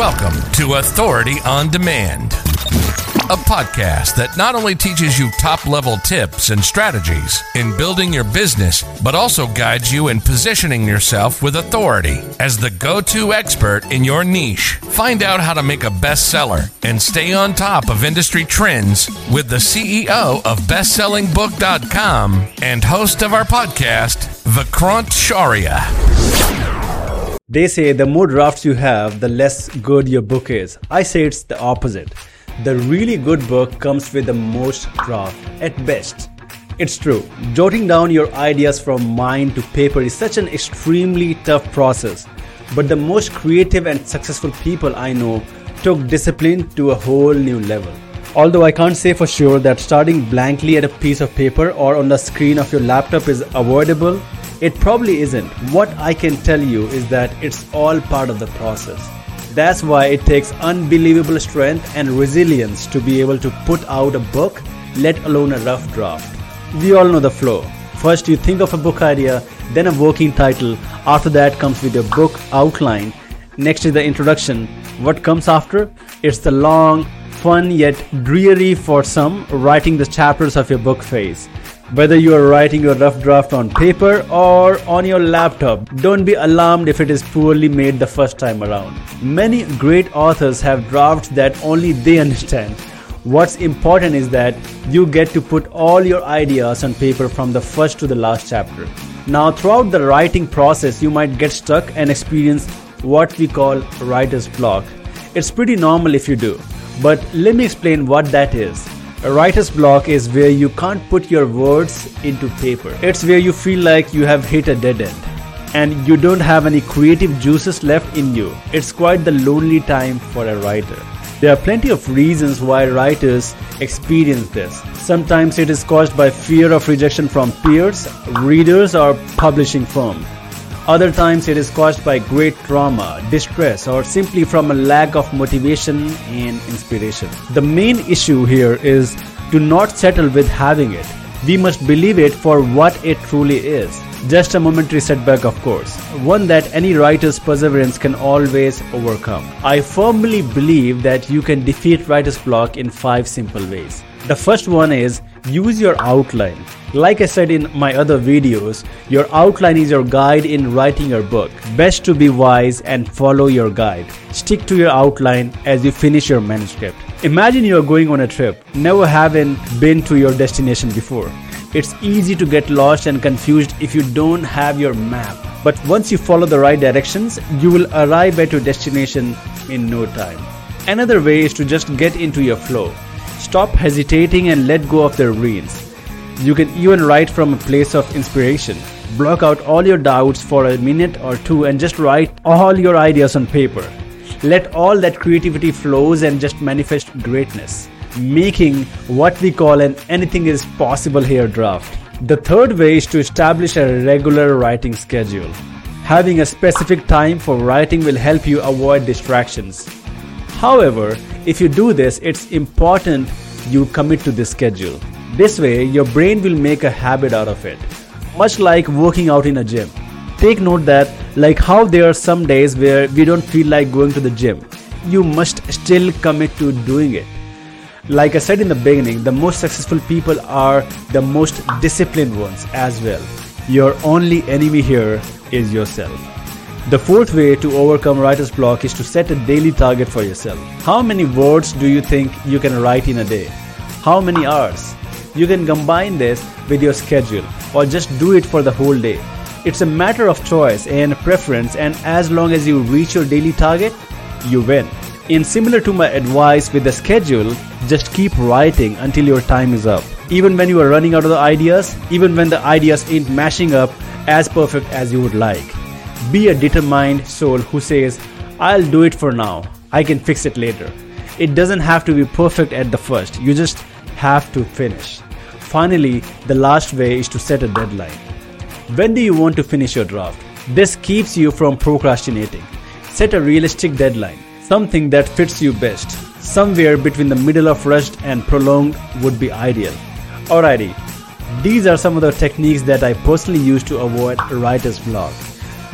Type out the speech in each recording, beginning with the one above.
Welcome to Authority on Demand, a podcast that not only teaches you top level tips and strategies in building your business, but also guides you in positioning yourself with authority as the go to expert in your niche. Find out how to make a bestseller and stay on top of industry trends with the CEO of BestsellingBook.com and host of our podcast, Vikrant Shaurya. They say the more drafts you have, the less good your book is. I say it's the opposite. The really good book comes with the most draft, at best. It's true. Jotting down your ideas from mind to paper is such an extremely tough process. But the most creative and successful people I know took discipline to a whole new level. Although I can't say for sure that starting blankly at a piece of paper or on the screen of your laptop is avoidable, it probably isn't. What I can tell you is that it's all part of the process. That's why it takes unbelievable strength and resilience to be able to put out a book, let alone a rough draft. We all know the flow. First, you think of a book idea, then a working title. After that comes with your book outline. Next is the introduction. What comes after? It's the long, fun yet dreary for some writing the chapters of your book phase. Whether you are writing your rough draft on paper or on your laptop, don't be alarmed if it is poorly made the first time around. Many great authors have drafts that only they understand. What's important is that you get to put all your ideas on paper from the first to the last chapter. Now, throughout the writing process, you might get stuck and experience what we call writer's block. It's pretty normal if you do, but let me explain what that is. A writer's block is where you can't put your words into paper. It's where you feel like you have hit a dead end and you don't have any creative juices left in you. It's quite the lonely time for a writer. There are plenty of reasons why writers experience this. Sometimes it is caused by fear of rejection from peers, readers, or publishing firm. Other times it is caused by great trauma, distress, or simply from a lack of motivation and inspiration. The main issue here is to not settle with having it. We must believe it for what it truly is. Just a momentary setback, of course, one that any writer's perseverance can always overcome. I firmly believe that you can defeat writer's block in five simple ways. The first one is use your outline. Like I said in my other videos, your outline is your guide in writing your book. Best to be wise and follow your guide. Stick to your outline as you finish your manuscript. Imagine you are going on a trip, never having been to your destination before. It's easy to get lost and confused if you don't have your map. But once you follow the right directions, you will arrive at your destination in no time. Another way is to just get into your flow. Stop hesitating and let go of the reins. You can even write from a place of inspiration. Block out all your doubts for a minute or two and just write all your ideas on paper. Let all that creativity flows and just manifest greatness, making what we call an anything is possible here draft. The third way is to establish a regular writing schedule. Having a specific time for writing will help you avoid distractions. However, if you do this, it's important you commit to this schedule. This way, your brain will make a habit out of it, much like working out in a gym. Take note that, like how there are some days where we don't feel like going to the gym, you must still commit to doing it. Like I said in the beginning, the most successful people are the most disciplined ones as well. Your only enemy here is yourself. The fourth way to overcome writer's block is to set a daily target for yourself. How many words do you think you can write in a day? How many hours? You can combine this with your schedule or just do it for the whole day. It's a matter of choice and preference, and as long as you reach your daily target, you win. In similar to my advice with the schedule, just keep writing until your time is up. Even when you are running out of the ideas, even when the ideas ain't mashing up as perfect as you would like. Be a determined soul who says, I'll do it for now, I can fix it later. It doesn't have to be perfect at the first, you just have to finish. Finally, the last way is to set a deadline. When do you want to finish your draft? This keeps you from procrastinating. Set a realistic deadline, something that fits you best. Somewhere between the middle of rushed and prolonged would be ideal. Alrighty, these are some of the techniques that I personally use to avoid writer's block.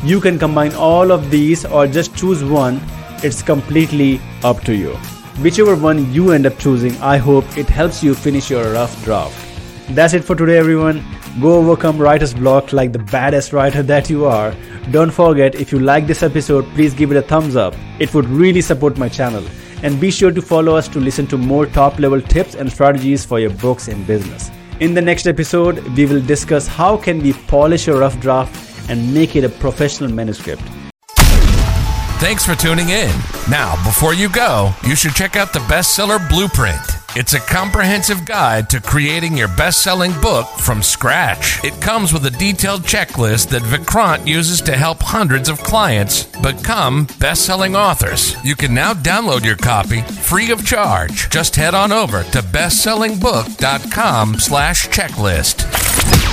You can combine all of these or just choose one It's completely up to you. Whichever one you end up choosing, I hope it helps you finish your rough draft. That's it for today, everyone. Go overcome writer's block like the baddest writer that you are. Don't forget, if you like this episode, please give it a thumbs up. It would really support my channel. And be sure to follow us to listen to more top level tips and strategies for your books and business. In the next episode, we will discuss how can we polish a rough draft and make it a professional manuscript. Thanks for tuning in. Now, before you go, you should check out the bestseller blueprint. It's a comprehensive guide to creating your best selling book from scratch. It comes with a detailed checklist that Vikrant uses to help hundreds of clients become best selling authors. You can now download your copy free of charge. Just head on over to bestsellingbook.com slash checklist.